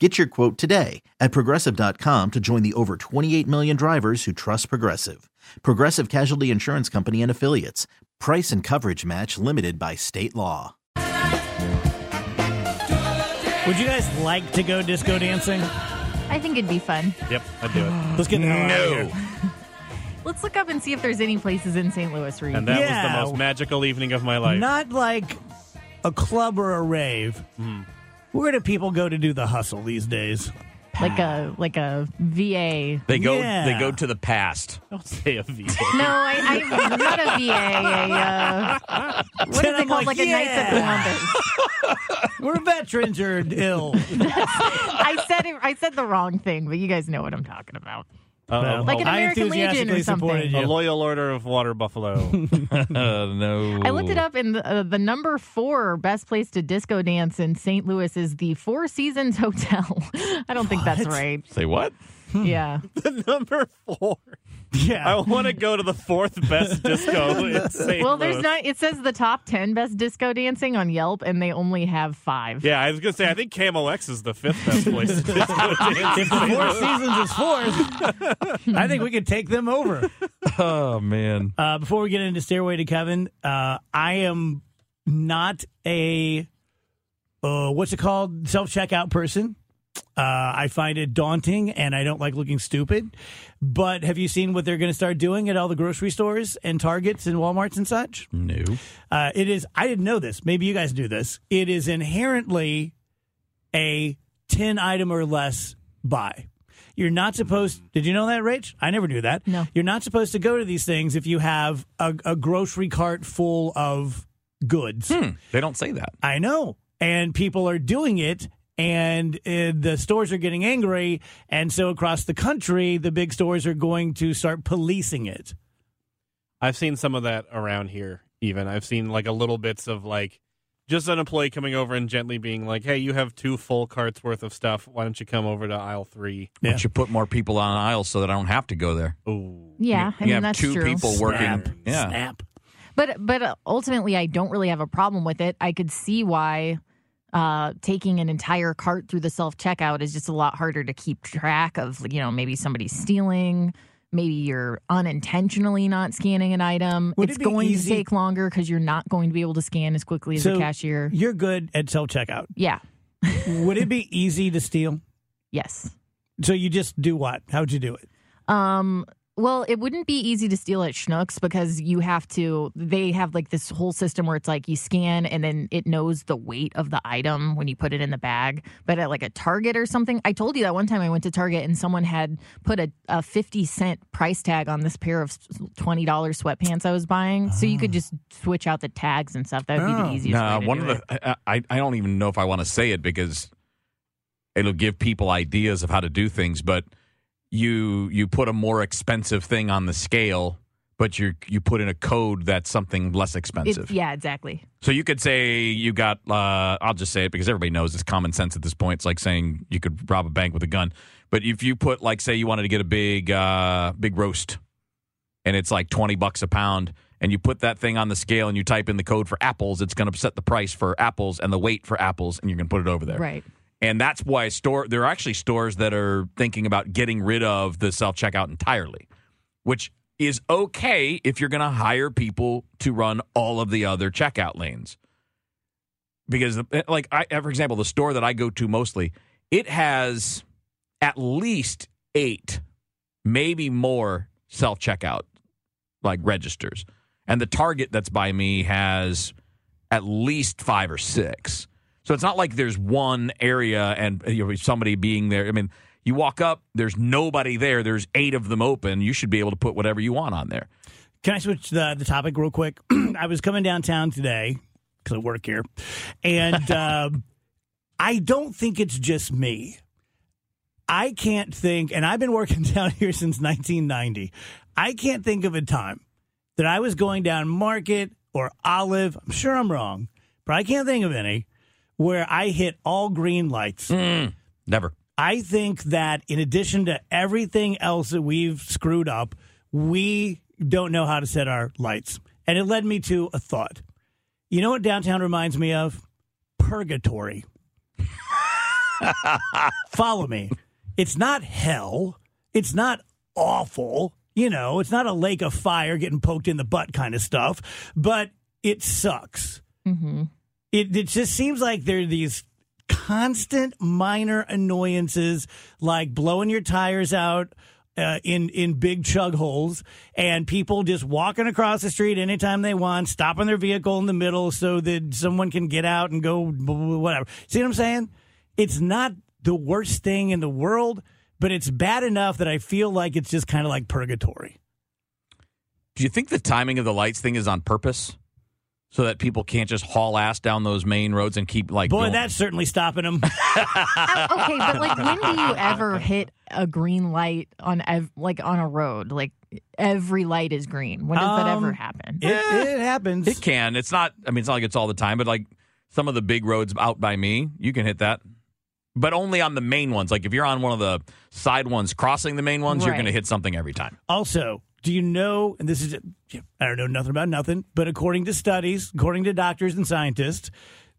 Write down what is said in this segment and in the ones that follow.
Get your quote today at progressive.com to join the over 28 million drivers who trust Progressive. Progressive Casualty Insurance Company and Affiliates. Price and coverage match limited by state law. Would you guys like to go disco dancing? I think it'd be fun. Yep, I'd do it. Let's get the hell out of here. Let's look up and see if there's any places in St. Louis where you And that Yeah. was the most magical evening of my life. Not like a club or a rave. Mm. Where do people go to do the hustle these days? like a like a VA. They go. Yeah. They go to the past. Don't say a VA. No, I, I'm not a VA. A, uh, what is Then it I'm called? like, Like, a Knights of yeah. Columbus. Where veterans are ill. I said it. I said the wrong thing, but you guys know what I'm talking about. Uh, Like an I American Legion enthusiastically or something. supported a loyal order of water buffalo. Uh, no. I looked it up, and the, uh, the number four best place to disco dance in St. Louis is the Four Seasons Hotel. I don't think that's What? right. Say what? Yeah. The number four. I want to go to the fourth best disco in St. Well, there's Louis. not. It says the top ten best disco dancing on Yelp, and they only have five. Yeah, I was gonna say I think KMOX is the fifth best place to disco dance. If the Four Seasons is fourth, I think we could take them over. Oh man. Uh, before we get into Stairway to Kevin, uh, I am not a uh, what's it called self checkout person. Uh, I find it daunting, and I don't like looking stupid. But have you seen what they're going to start doing at all the grocery stores and Targets and WalMarts and such? No. Uh, it is. I didn't know this. Maybe you guys do this. It is inherently a ten item or less buy. You're not supposed. Did you know that, Rach? I never knew that. No. You're not supposed to go to these things if you have a, a grocery cart full of goods. Hmm. They don't say that. I know, and people are doing it. And uh, the stores are getting angry, and so across the country, the big stores are going to start policing it. I've seen some of that around here. Even I've seen like a little bits of like just an employee coming over and gently being like, "Hey, you have two full carts worth of stuff. Why don't you come over to aisle three? Yeah. Why don't you put more people on aisle so that I don't have to go there? Ooh, Yeah, I you mean have that's two true. people working. Snap. Yeah. Snap. But but uh, ultimately, I don't really have a problem with it. I could see why uh, taking an entire cart through the self checkout is just a lot harder to keep track of. You know, maybe somebody's stealing. Maybe you're unintentionally not scanning an item. Would it it's be going easy- to take longer because you're not going to be able to scan as quickly as So a cashier. You're good at self checkout. Yeah. Would it be easy to steal? Yes. So you just do what? How'd you do it? Um. Well, it wouldn't be easy to steal at Schnucks because you have to. They have like this whole system where it's like you scan and then it knows the weight of the item when you put it in the bag. But at like a Target or something, I told you that one time I went to Target and someone had put a, a fifty cent price tag on this pair of twenty dollars sweatpants I was buying, so you could ah. just switch out the tags and stuff. That would be Oh. the easiest. Nah, way to one do of it. the I, I I don't even know if I want to say it because it'll give people ideas of how to do things, but you you put a more expensive thing on the scale, but you you put in a code that's something less expensive. It's, yeah, exactly. So you could say you got. Uh, I'll just say it because everybody knows it's common sense at this point. It's like saying you could rob a bank with a gun. But if you put like, say, you wanted to get a big, uh, big roast, and it's like twenty bucks a pound, and you put that thing on the scale and you type in the code for apples, it's going to set the price for apples and the weight for apples, and you're going to put it over there. Right. And that's why store there are actually stores that are thinking about getting rid of the self checkout entirely, which is okay if you're going to hire people to run all of the other checkout lanes. Because like I for example, the store that I go to mostly, it has at least eight, maybe more self checkout like registers. And the Target that's by me has at least five or six. So it's not like there's one area and you know, somebody being there. I mean, you walk up, there's nobody there. There's eight of them open. You should be able to put whatever you want on there. Can I switch the, the topic real quick? I was coming downtown today because I work here, and um, I don't think it's just me. I can't think, and I've been working down here since 1990. I can't think of a time that I was going down Market or Olive. I'm sure I'm wrong, but I can't think of any where I hit all green lights. Never. I think that in addition to everything else that we've screwed up, we don't know how to set our lights. And it led me to a thought. You know what downtown reminds me of? Purgatory. Follow me. It's not hell. It's not awful. You know, it's not a lake of fire getting poked in the butt kind of stuff, but it sucks. Mm-hmm. It, it just seems like there are these constant minor annoyances like blowing your tires out uh, in in big chug holes and people just walking across the street anytime they want stopping their vehicle in the middle so that someone can get out and go whatever. See what i'm saying? It's not the worst thing in the world but it's bad enough that i feel like it's just kind of like purgatory. Do you think the timing of the lights thing is on purpose? So that people can't just haul ass down those main roads and keep like boy going- that's certainly stopping them Oh, okay, but like, when do you ever hit a green light on ev- like on a road? Like every light is green. When does that ever Um, happen? it, it happens It can. It's not. I mean, it's not like it's all the time, but like some of the big roads out by me, you can hit that, but only on the main ones. Like if you're on one of the side ones crossing the main ones, you're going to hit something every time. Also, do you know, and this is, I don't know nothing about nothing, but according to studies, according to doctors and scientists,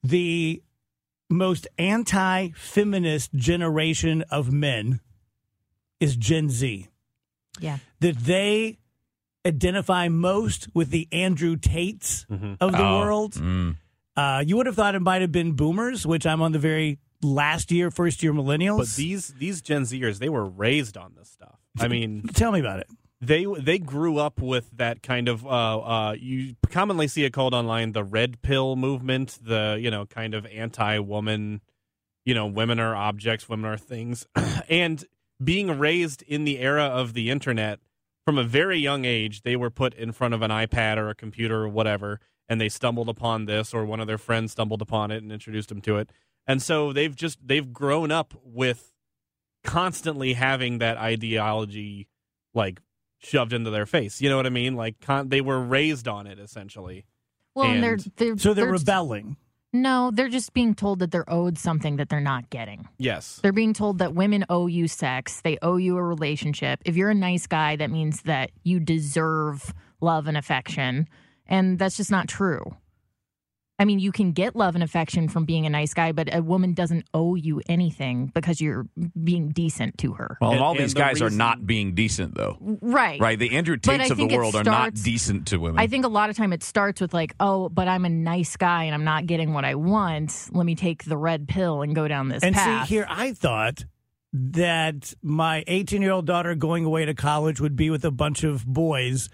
the most anti feminist generation of men is Gen Z. yeah. That they identify most with the Andrew Tates of the Oh, world. mm. Uh, you would have thought it might have been boomers, which I'm on the very last year, first year millennials. But these these Gen Zers, they were raised on this stuff. I mean, Tell me about it. They they grew up with that kind of uh, uh, you commonly see it called online the red pill movement the you know kind of anti-woman you know women are objects women are things. And being raised in the era of the internet from a very young age they were put in front of an ipad or a computer or whatever and they stumbled upon this or one of their friends stumbled upon it and introduced them to it. And so they've just they've grown up with constantly having that ideology like shoved into their face. You know what I mean? Like con- they were raised on it essentially. Well, and they're, they're So they're they're- rebelling. No, they're just being told that they're owed something that they're not getting. Yes. They're being told that women owe you sex, they owe you a relationship. If you're a nice guy, that means that you deserve love and affection. And that's just not true. I mean, you can get love and affection from being a nice guy, but a woman doesn't owe you anything because you're being decent to her. Well, And- all and these the guys are not being decent, though. Right. Right? The Andrew Tates of the think it world are not decent to women. I think a lot of time it starts with like, oh, but I'm a nice guy and I'm not getting what I want. Let me take the red pill and go down this And path. see, here I thought that my 18 year old daughter going away to college would be with a bunch of boys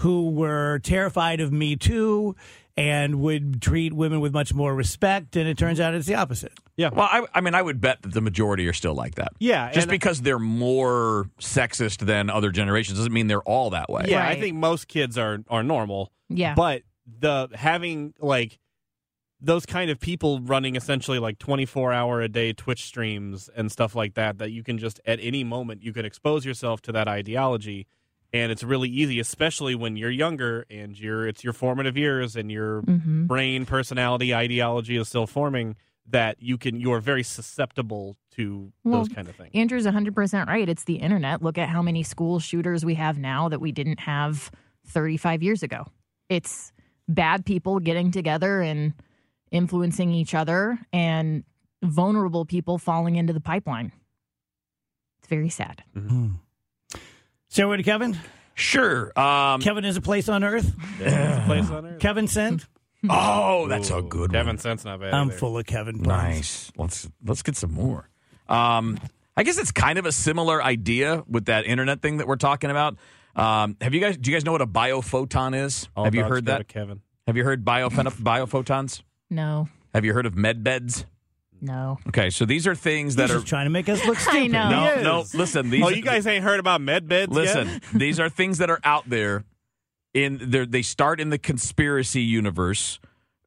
who were terrified of Me Too and would treat women with much more respect. And it turns out it's the opposite. Yeah. well, I, I mean, I would bet that the majority are still like that. Yeah, Just uh, because they're more sexist than other generations doesn't mean they're all that way. yeah, I think most kids are are normal. yeah. But the having like those kind of people running essentially like 24 hour a day Twitch streams and stuff like that that you can just at any moment you can expose yourself to that ideology and it's really easy especially when you're younger and you're it's your formative years and your Mhm. brain personality ideology is still forming that you can you are very susceptible to Well, those kind of things. Andrew's 100% right. It's the internet. Look at how many school shooters we have now that we didn't have 35 years ago. It's bad people getting together and influencing each other and vulnerable people falling into the pipeline. It's very sad. So, to Kevin? Sure. Um, Kevin is a place on earth. Place on earth. Kevin sent. oh, that's a good Kevin one. Sense not bad. I'm either. full of Kevin. puns. Nice. Let's let's get some more. Um, I guess it's kind of a similar idea with that internet thing that we're talking about. Um, have you guys? Do you guys know what a biophoton is? All have you heard that? Kevin? Have you heard biophon- biophotons? No, Have you heard of med beds? No. Okay, so these are things that He's are just trying to make us look stupid. I know. no, no. Listen, oh, these oh, are- you guys ain't heard about med beds Listen, yet? these are things that are out there. In they're- they start in the conspiracy universe,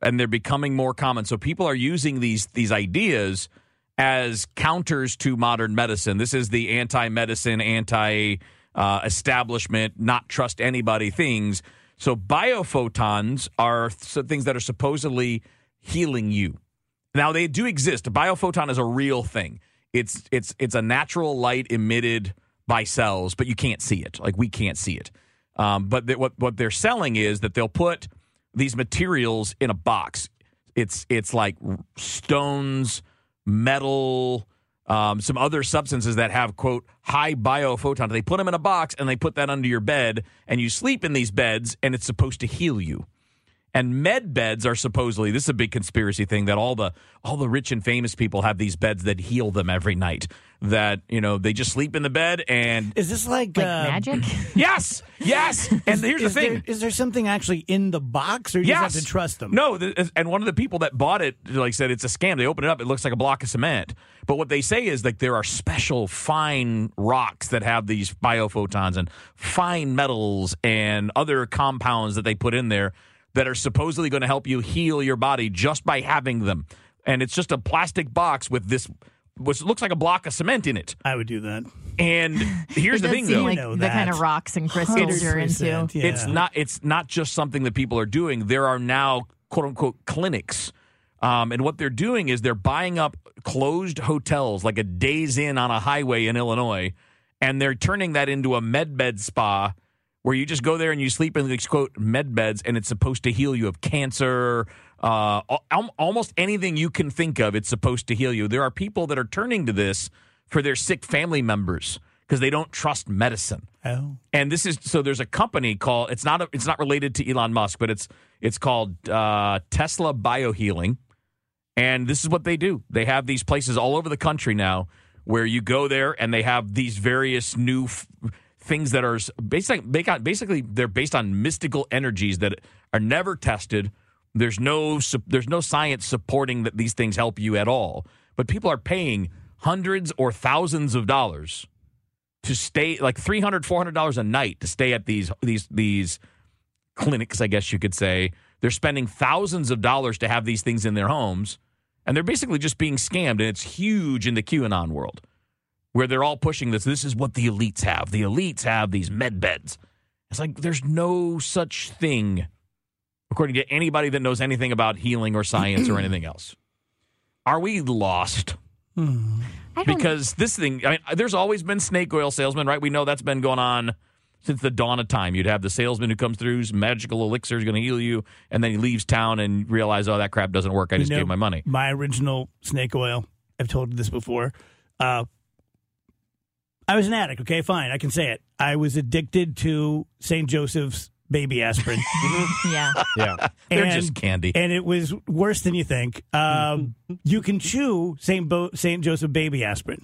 and they're becoming more common. So people are using these these ideas as counters to modern medicine. This is the anti-medicine, anti-establishment, not trust anybody things. So biophotons are th- things that are supposedly healing you. Now they do exist. A biophoton is a real thing. It's it's it's a natural light emitted by cells, but you can't see it. Like we can't see it. Um, but th- what what they're selling is that they'll put these materials in a box. It's it's like stones, metal, um, some other substances that have quote high biophotons. They put them in a box and they put that under your bed, and you sleep in these beds, and it's supposed to heal you. And med beds are supposedly this is a big conspiracy thing that all the all the rich and famous people have these beds that heal them every night. That you know they just sleep in the bed and Is this like, Like uh, magic? yes, yes. And here's the is thing: There, is there something actually in the box, or you yes, just have to trust them? No, th- and one of the people that bought it like said it's a scam. They open it up, it looks like a block of cement. But what they say is like there are special fine rocks that have these biophotons and fine metals and other compounds that they put in there that are supposedly going to help you heal your body just by having them. And it's just a plastic box with this, which looks like a block of cement in it. I would do that. And here's the thing, though. like know the kind of rocks and crystals you're into. yeah. It's not. It's not just something that people are doing. There are now quote unquote clinics, um, and what they're doing is they're buying up closed hotels, like a Days Inn on a highway in Illinois, and they're turning that into a med bed spa. Where you just go there and you sleep in these quote med beds, and it's supposed to heal you of cancer, uh, al- almost anything you can think of. It's supposed to heal you. There are people that are turning to this for their sick family members because they don't trust medicine Oh. and this is so there's a company called it's not a, it's not related to Elon Musk, but it's it's called uh, Tesla Biohealing, and this is what they do. They have these places all over the country now where you go there and they have these various new f- things that are basically basically they're based on mystical energies that are never tested. There's no there's no science supporting that these things help you at all, but people are paying hundreds or thousands of dollars to stay like 300 400 dollars a night to stay at these these these clinics i guess you could say. They're spending thousands of dollars to have these things in their homes and they're basically just being scammed and it's huge in the qanon world where they're all pushing this this is what the elites have. The elites have these med beds. It's like there's no such thing according to anybody that knows anything about healing or science or anything else. Are we lost? Because this thing I mean, there's always been snake oil salesmen right? We know that's been going on since the dawn of time. You'd have the salesman who comes through whose magical elixir is going to heal you and then he leaves town and realizes, oh that crap doesn't work. I just You know, gave my money. My original snake oil. I've told you this before. Uh, I was an addict. Okay, fine, I can say it. I was addicted to St. Joseph's baby aspirin. yeah. Yeah. they're and, just candy and it was worse than you think. Um, you can chew St. Bo- St. Joseph baby aspirin.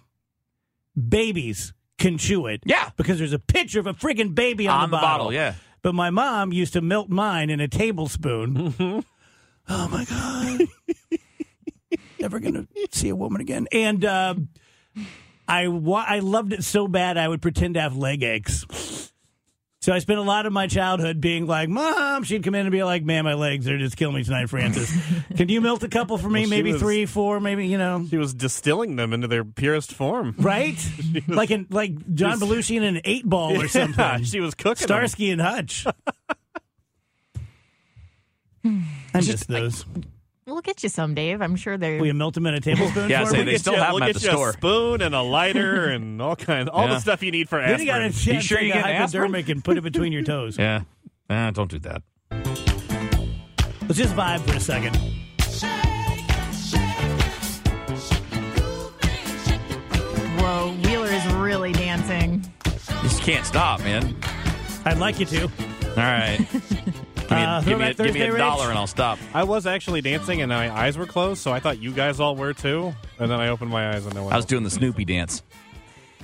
Babies can chew it. Yeah. because there's a picture of a friggin' baby on, on the bottle yeah But my mom used to melt mine in a tablespoon. oh my god! Never gonna see a woman again. And uh, I wa- I loved it so bad I would pretend to have leg aches. So I spent a lot of my childhood being like, "Mom," she'd come in and be like, "Man, my legs are just killing me tonight, Francis. Can you melt a couple for me? Well, maybe was- three, four, maybe you know." She was distilling them into their purest form. Right, like in like John Belushi in an eight ball or something. Yeah, she was cooking them. Starsky and Hutch. I miss those. We'll get you some, Dave. I'm sure they're. Will you melt them in a tablespoon? Yeah, for say me? they Get still you- have we'll them at get the you store. A spoon and a lighter and all kind, all Yeah. the stuff you need for aspirin. Then you got aspirin. to You sure you take get a aspirin? hypodermic and put it between your toes. yeah Eh, don't do that Let's just vibe for a second. Whoa, Wheeler is really dancing. you just can't stop man I'd like you to. all right give me, Uh, a, give me, a, give me a Rich? dollar and i'll stop I was actually dancing and my eyes were closed, so I thought you guys all were too. And then I opened my eyes and no one. i was else doing the snoopy dance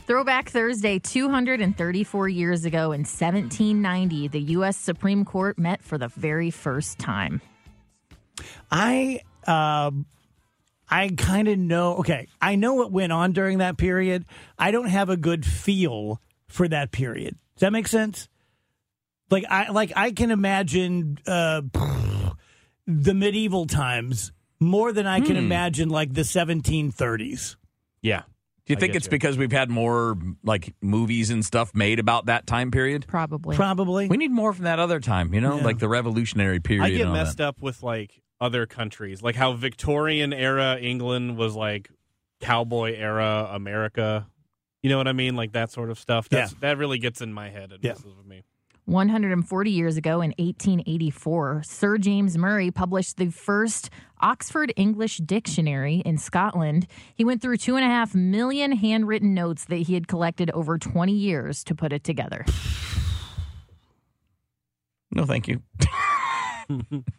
Throwback Thursday, 234 years ago in 1790, the U.S. Supreme Court met for the very first time. I um I kind of know. Okay, I know what went on during that period. I don't have a good feel for that period. Does that make sense? Like I like I can imagine uh, the medieval times more than I can imagine like the 1730s. Yeah. Do you I think it's you. because we've had more like movies and stuff made about that time period? Probably. Probably. We need more from that other time, you know, Yeah. like the revolutionary period. I get messed that. up with like other countries, like how Victorian era England was like cowboy era America. You know what I mean? Like that sort of stuff. That's, That really gets in my head and Yeah. messes with me. 140 years ago in 1884, Sir James Murray published the first Oxford English Dictionary in Scotland. He went through two and a half million handwritten notes that he had collected over 20 years to put it together. No, thank you.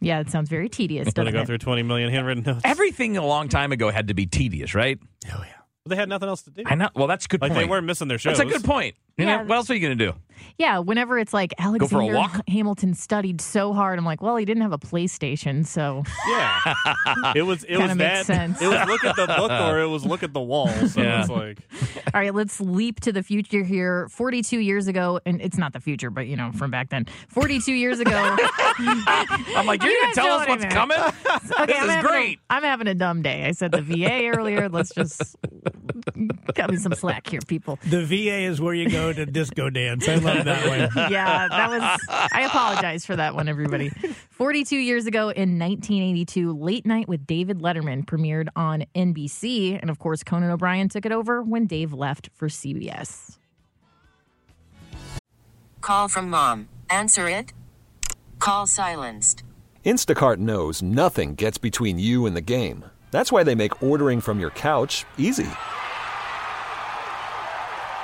Yeah, it sounds very tedious, Going to doesn't to go it? through 20 million handwritten notes. Everything a long time ago had to be tedious, right? oh yeah. They had nothing else to do. I know. Well, that's a good Like point. they weren't missing their shows. That's a good point. You Yeah. know, what else are you going to do? Yeah, whenever it's like for a Alexander walk? Hamilton studied so hard, I'm like, well, he didn't have a PlayStation, so Yeah. it was it was makes that sense. it was look at the book or it was look at the wall. So Yeah. it's like All right, let's leap to the future here. 42 years ago, and it's not the future, but you know, from back then. 42 years ago. I'm like, you're You gonna tell us what's coming? Okay, this I'm is great. A, I'm having a dumb day. I said the VA earlier. Let's just cut me some slack here, people. The VA is where you go to disco dance. I love that one. Yeah, that was. I apologize for that one, everybody. 42 years ago in 1982, Late Night with David Letterman premiered on NBC. And of course, Conan O'Brien took it over when Dave left for CBS. Call from mom. Answer it. Call silenced. Instacart knows nothing gets between you and the game. That's why they make ordering from your couch easy.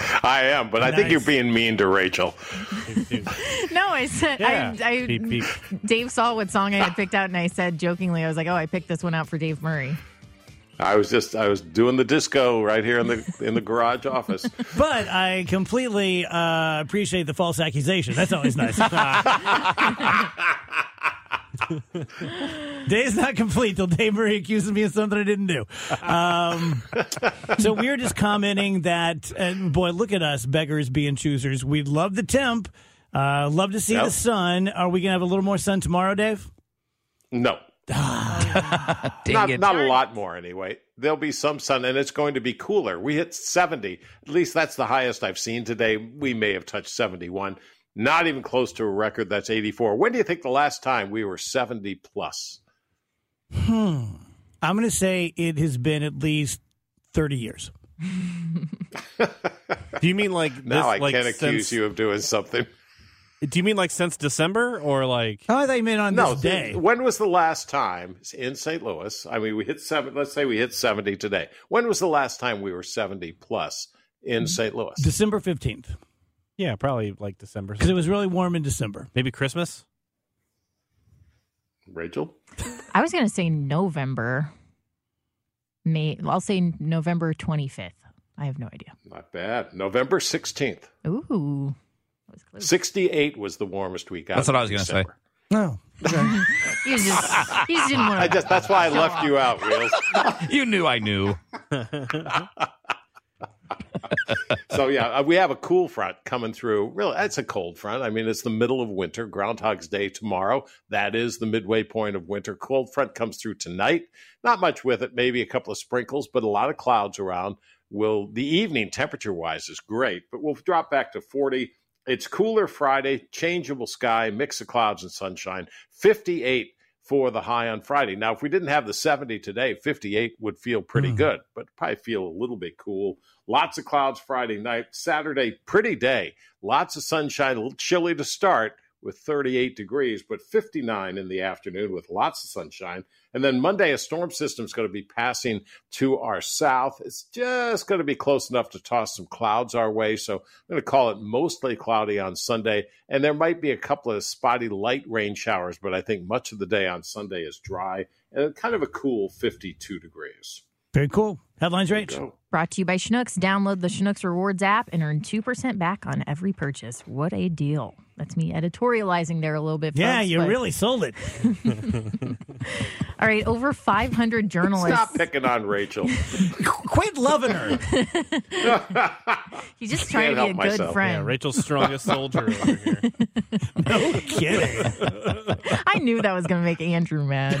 I am, but I think you're being mean to Rachel. No, I said, Yeah. I, I Beep, beep. Dave saw what song I had picked out, and I said jokingly, I was like, oh, I picked this one out for Dave Murray. I was just I was doing the disco right here in the in the garage office. But I completely uh, appreciate the false accusation. That's always nice. Day's not complete till Dave Murray accuses me of something I didn't do. Um, so we were just commenting that, and boy, look at us, beggars being choosers. We love the temp. Uh, love to see Yep. the sun. Are we going to have a little more sun tomorrow, Dave? No, Dang not, it. not a lot more anyway. There'll be some sun, and it's going to be cooler. We hit seventy. At least that's the highest I've seen today. We may have touched seventy-one. Not even close to a record that's eighty-four. When do you think the last time we were seventy plus? Hmm. I'm going to say it has been at least 30 years. Do you mean like Now I like can't since, accuse you of doing something. Do you mean like since December or like Oh, I thought you meant on No, this day. when was the last time in St. Louis? I mean, we hit seven. Let's say we hit seventy today. When was the last time we were seventy plus in St. Louis? December 15th. Yeah, probably like December. Because it was really warm in December. Maybe Christmas. Rachel? I was going to say November. May I'll say November 25th. I have no idea. Not bad. November 16th. Ooh. Was 68 was the warmest week out. That's what I was going to say. No. You just, you just didn't want I just that's why I left you out, Will. you knew I knew. so yeah, uh, we have a cool front coming through. Really, it's a cold front. I mean, it's the middle of winter. Groundhog's Day tomorrow. That is the midway point of winter. Cold front comes through tonight. Not much with it. Maybe a couple of sprinkles, but a lot of clouds around. Will the evening temperature wise is great, but we'll drop back to forty. It's cooler Friday, changeable sky, mix of clouds and sunshine. Fifty-eight for the high on Friday. Now, if we didn't have the 70 today, 58 would feel pretty hmm. good, but probably feel a little bit cool. Lots of clouds Friday night. Saturday, pretty day. Lots of sunshine, a little chilly to start with 38 degrees, but 59 in the afternoon with lots of sunshine. And then Monday, a storm system is going to be passing to our south. It's just going to be close enough to toss some clouds our way. So I'm going to call it mostly cloudy on Sunday. And there might be a couple of spotty light rain showers, but I think much of the day on Sunday is dry and kind of a cool 52 degrees. Very cool. Headlines, Rach. Brought to you by Schnucks. Download the Schnucks Rewards app and earn 2% back on every purchase. What a deal. That's me editorializing there a little bit. Yeah, you but- really sold it. All right, over 500 journalists. Stop picking on Rachel. Quit loving her. He's just trying to be a help good friend. Yeah, Rachel's strongest soldier over here. No kidding. I knew that was going to make Andrew mad.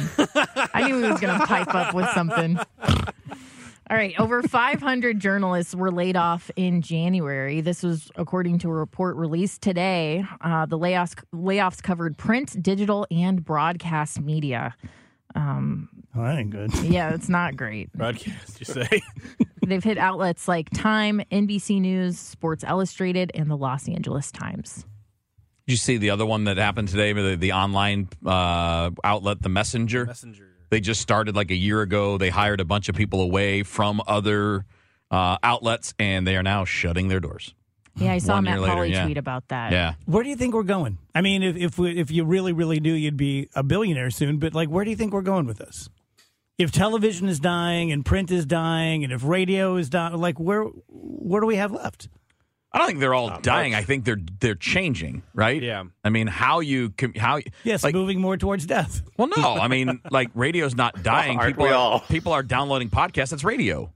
I knew he was going to pipe up with something. All right, over 500 journalists were laid off in January. This was according to a report released today. Uh, the layoffs layoffs covered print, digital, and broadcast media. Um, Oh, that ain't good. yeah, it's not great. Broadcast, you say? They've hit outlets like Time, NBC News, Sports Illustrated, and the Los Angeles Times. Did you see the other one that happened today? The, the online uh, outlet, The Messenger. Messenger. They just started like a year ago. They hired a bunch of people away from other uh, outlets, and they are now shutting their doors. Yeah, I saw One Matt year Polly yeah. tweet about that. Yeah. Where do you think we're going? I mean, if if, we, if you really really knew you'd be a billionaire soon, but like, where do you think we're going with this? If television is dying and print is dying, and if radio is dying, like where what do we have left? I don't think they're all dying. I think they're they're changing, right? Yeah. I mean, how you com- how Yes, like moving more towards death. well, no, I mean, like radio's not dying. Aren't people we are, all? people are downloading podcasts. It's radio.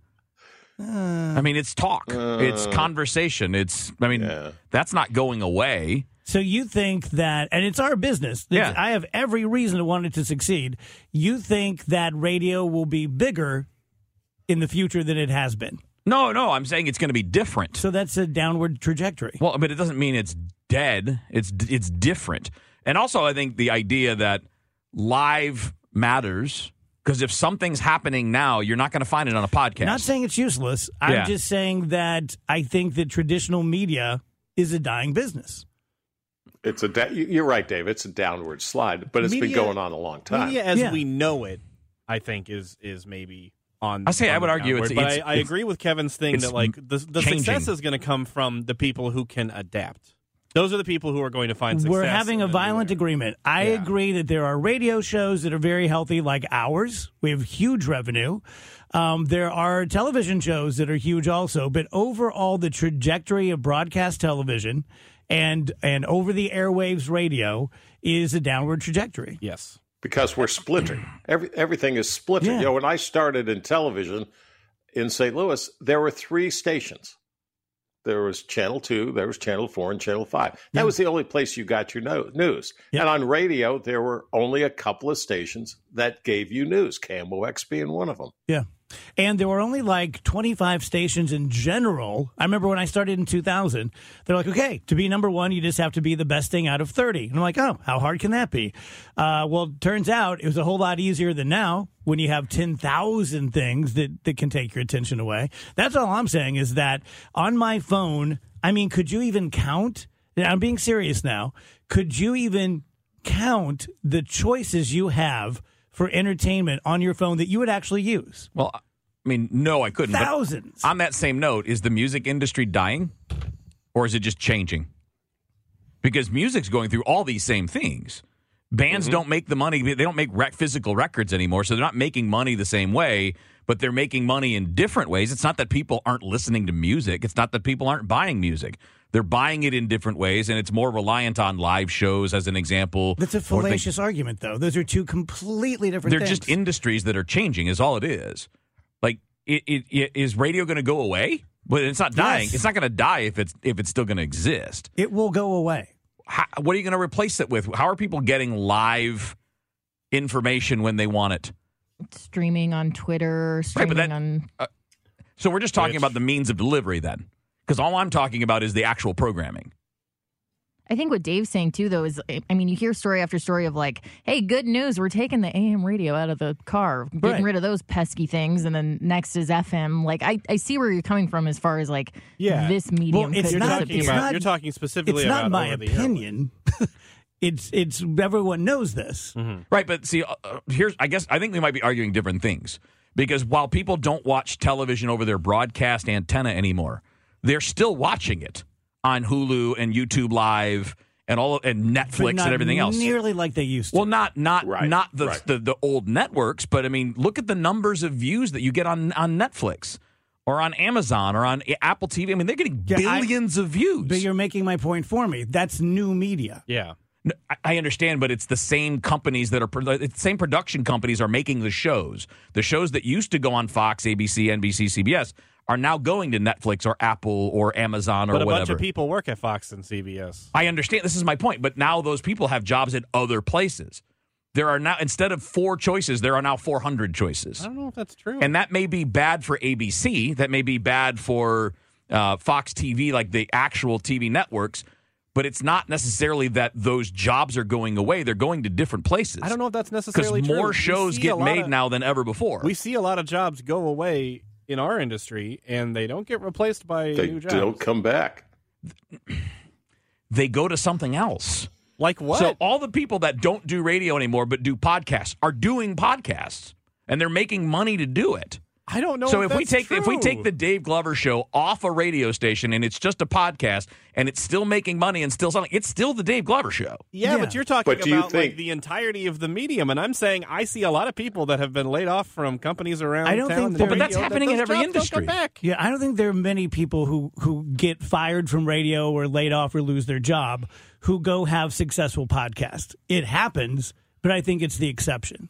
Uh, I mean, it's talk. it's uh, conversation. It's. I mean, Yeah. that's not going away. So you think that, and it's our business. It's- Yeah. I have every reason to want it to succeed. You think that radio will be bigger in the future than it has been. No, no, I'm saying it's going to be different. So that's a downward trajectory. Well, but it doesn't mean it's dead. It's it's different. And also, I think the idea that live matters because if something's happening now, you're not going to find it on a podcast. Not saying it's useless. I'm Yeah. just saying that I think that traditional media is a dying business. It's a da- you- you're right, Dave. It's a downward slide, but it's been going on a long time. Media as Yeah. we know it, I think is is maybe on. I say I would the argue it's- downward, but it's- I, I it's- agree with Kevin's thing that like the the success is going to come from the people who can adapt. Those are the people who are going to find success. We're having a violent era. agreement. I Yeah. agree that there are radio shows that are very healthy, like ours. We have huge revenue. Um, there are television shows that are huge also, but overall, the trajectory of broadcast television and and over the airwaves radio is a downward trajectory. Yes. because we're splitting. Every, everything is splitting. Yeah. You know, when I started in television in St. Louis, there were three stations. There was Channel 2, there was Channel 4, and Channel 5. That was the only place you got your no- news. And on radio, there were only a couple of stations that gave you news, KMOX being one of them. Yeah. And there were only like 25 stations in general. I remember when I started in 2000, they're like, okay, to be number one, you just have to be the best thing out of 30. And I'm like, oh, how hard can that be? Uh, well, turns out it was a whole lot easier than now when you have 10,000 things that, that can take your attention away. That's all I'm saying is that on my phone, I mean, could you even count? I'm being serious now. Could you even count the choices you have for entertainment on your phone that you would actually use? Well, I mean, no, I couldn't. but Thousands. on that same note, is the music industry dying, or is it just changing? because music's going through all these same things. Bands Mm-hmm. don't make the money; they don't make rec- physical records anymore, so they're not making money the same way. But they're making money in different ways. It's not that people aren't listening to music. It's not that people aren't buying music. They're buying it in different ways, and it's more reliant on live shows, as an example. That's a or things- fallacious argument, though. Those are two completely different things. they're things. just industries that are changing is all it is like it, it, it is radio going to go away but it's not dying Yes. it's not going to die if it's if it's still going to exist it will go away how, what are you going to replace it with how are people getting live information when they want it Streaming on Twitter, Right, streaming but that- on. Uh, so we're just talking Which- about the means of delivery then because all i'm talking about is the actual programming I think what Dave's saying too, though, is I mean, you hear story after story of like, hey, good news, we're taking the AM radio out of the car, getting Right. rid of those pesky things, and then next is FM. Like, I, I see where you're coming from as far as like, Yeah. this medium Well, it's You're not- talking it's not- you're talking specifically It's not about my over the air. opinion. it's it's everyone knows this. Mm-hmm. Right, but see, uh, uh, here's I guess I think we might be arguing different things because while people don't watch television over their broadcast antenna anymore, they're still watching it on Hulu and YouTube Live and all and Netflix not and everything else. Nearly like they used to. Well, not not Right, not the, right. the the old networks, but I mean, look at the numbers of views that you get on on Netflix or on Amazon or on Apple TV. I mean, they're getting Yeah, I- billions of views. but you're making my point for me. That's new media. Yeah. No, I- I understand, but it's the same companies that are it's the same production companies are making the shows. The shows that used to go on Fox, ABC, NBC, CBS are now going to Netflix or Apple or Amazon or whatever. But a whatever. bunch of people work at Fox and CBS. I understand. This is my point. But now those people have jobs at other places. There are now instead of four choices, there are now four hundred choices, I don't know if that's true. and that may be bad for ABC. That may be bad for uh, Fox TV, like the actual TV networks. But it's not necessarily that those jobs are going away. They're going to different places. I don't know if that's necessarily true. more shows get made of- now than ever before. We see a lot of jobs go away in our industry, and they don't get replaced by They new jobs. They don't come back. they go to something else. Like what? So all the people that don't do radio anymore but do podcasts are doing podcasts, and they're making money to do it. I don't know. so if, if we that's take if we take the Dave Glover show off a radio station and it's just a podcast and it's still making money and still selling, it's still the Dave Glover show. Yeah, Yeah. but you're talking But do you about like the entirety of the medium, and I'm saying I see a lot of people that have been laid off from companies around. I don't town think and But that's radio that happening in every jobs don't come industry. back. Yeah, I don't think there are many people who who get fired from radio or laid off or lose their job who go have successful podcasts. It happens, but I think it's the exception.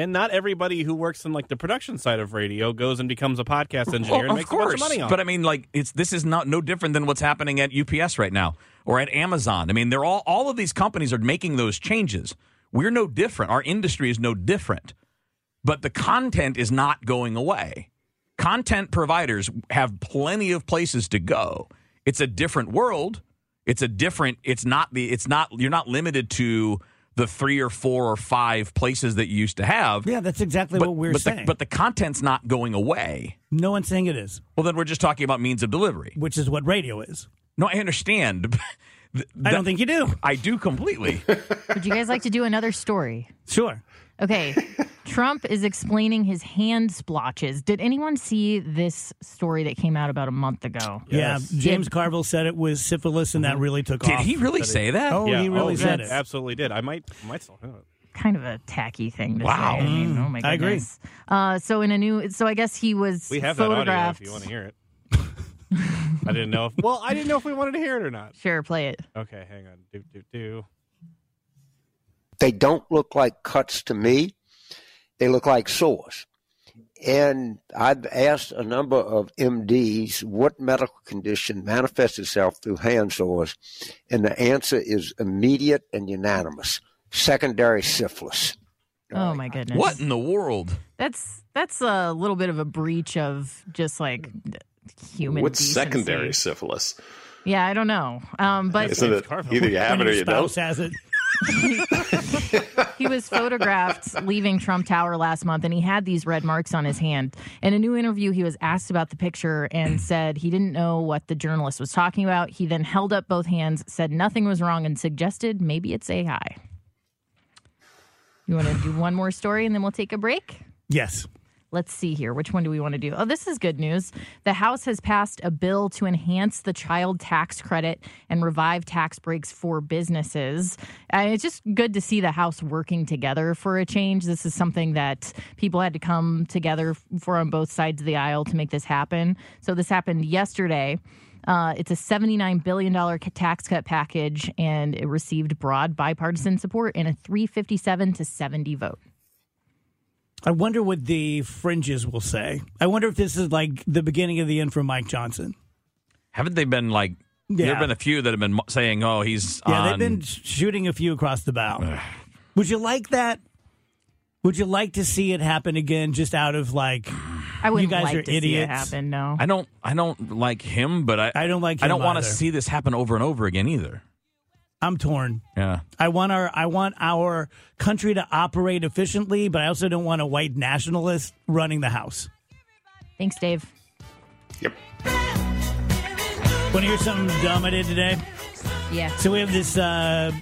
And not everybody who works in like the production side of radio goes and becomes a podcast engineer and of makes course, a bunch of money on. but. I mean, like it's this is not no different than what's happening at UPS right now or at Amazon. I mean, they're all all of these companies are making those changes. We're no different. Our industry is no different, but the content is not going away. Content providers have plenty of places to go. It's a different world. It's a different. It's not the. It's not. You're not limited to the three or four or five places that you used to have. Yeah, that's exactly but, what we're but saying. The, but the content's not going away. no one's saying it is, Well, then we're just talking about means of delivery. which is what radio is. No, I understand. Th- I don't think you do. I do completely. Would you guys like to do another story? Sure. Okay. Trump is explaining his hand splotches. Did anyone see this story that came out about a month ago? Yes. Yeah, James Carville said it was syphilis, and that really took Did off. Did he really say that? Oh, yeah, he really oh, said it. Absolutely did. I might, I might still have it. Kind of a tacky thing to Wow. say. I mean, oh my I agree. goodness. Uh, so in a new, so I guess he was We have that audio if you want to hear it. I didn't know if. Well, I didn't know if we wanted to hear it or not. Sure, play it. Okay, hang on. Do do do. They don't look like cuts to me. They look like sores. And I've asked a number of MDs what medical condition manifests itself through hand sores, and the answer is immediate and unanimous secondary syphilis. Oh my goodness. What in the world? That's that's a little bit of a breach of just like human. What's decency. secondary syphilis? Yeah, I don't know. Um, but Isn't it either you have it or your you don't? spouse has it. he was photographed leaving Trump Tower last month, and he had these red marks on his hand. In a new interview, he was asked about the picture and said he didn't know what the journalist was talking about. He then held up both hands, said nothing was wrong, and suggested maybe it's AI. You want to do one more story and then we'll take a break? Yes. Let's see here. Which one do we want to do? Oh, this is good news. The House has passed a bill to enhance the child tax credit and revive tax breaks for businesses. And it's just good to see the House working together for a change. This is something that people had to come together for on both sides of the aisle to make this happen. So this happened yesterday. Uh, it's a $79 billion tax cut package, and it received broad bipartisan support in a 357 to 70 vote. I wonder what the fringes will say. I wonder if this is like the beginning of the end for Mike Johnson. Haven't they been like? There Yeah. have been a few that have been saying, "Oh, he's Yeah, on." they've been shooting a few across the bow. Would you like that? Would you like to see it happen again, just out of like, I wouldn't you guys like are to see it idiots? happen. No, I don't. I don't like him, but I. I don't like I don't him want to see this happen over and over again either. I'm torn. Yeah. I want our I want our country to operate efficiently, but I also don't want a white nationalist running the house. Thanks, Dave. Yep. Want to hear something dumb I did today? Yeah. So we have this uh,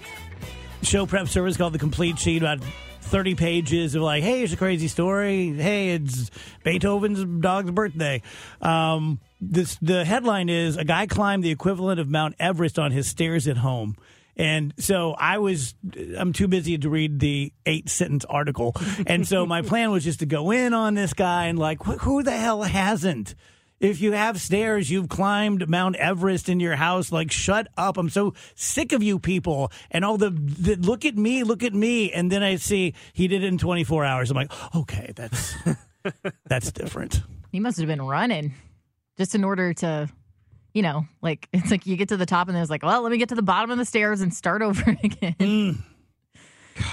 show prep service called the Complete Sheet, about thirty pages of like, hey, here's a crazy story. Hey, it's Beethoven's dog's birthday. Um, this the headline is a guy climbed the equivalent of Mount Everest on his stairs at home. And so I was, I'm too busy to read the eight sentence article. And so my plan was just to go in on this guy and like, who the hell hasn't? If you have stairs, you've climbed Mount Everest in your house. Like, shut up! I'm so sick of you people and all the, the look at me, look at me. And then I see he did it in 24 hours. I'm like, okay, that's that's different. He must have been running just in order to, you know, like it's like you get to the top and there's like, well, let me get to the bottom of the stairs and start over again. Mm.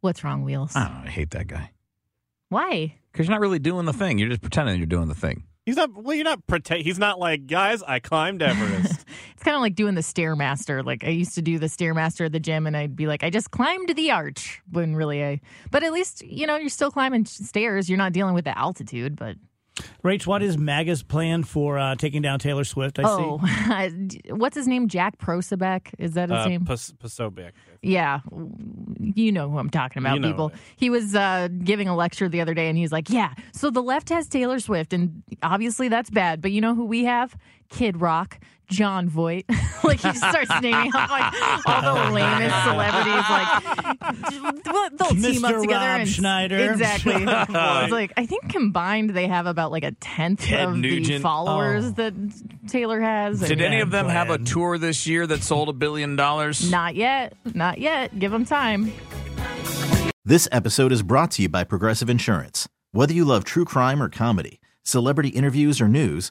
What's wrong, Wheels? I, don't know, I hate that guy Why? because you're not really doing the thing. You're just pretending you're doing the thing. He's not. Well, you're not pretend. He's not like guys. I climbed Everest. It's kind of like doing the stairmaster. Like I used to do the stairmaster at the gym, and I'd be like, I just climbed the arch. When really, I. But at least you know you're still climbing stairs. You're not dealing with the altitude. But Rach, what is MAGA's plan for uh, taking down Taylor Swift? I oh, see. what's his name? Jack Prosebek. Is that his uh, name? Pas- Posobiec. Yeah, you know who I'm talking about, You know people. it. He was uh, giving a lecture the other day, and he's like, "Yeah, so the left has Taylor Swift, and obviously that's bad. But you know who we have? Kid Rock, Jon Voight. like he just starts naming off like all the lamest celebrities. Like what- they'll team up Mr. together Rob and Schneider. Exactly. It's like I think combined they have about like a tenth Ted of the followers Oh. that Taylor has. Did And- any of them have a tour this year that sold a billion dollars? Not yet. Not yet. Give them time. This episode is brought to you by Progressive Insurance. Whether you love true crime or comedy, celebrity interviews or news,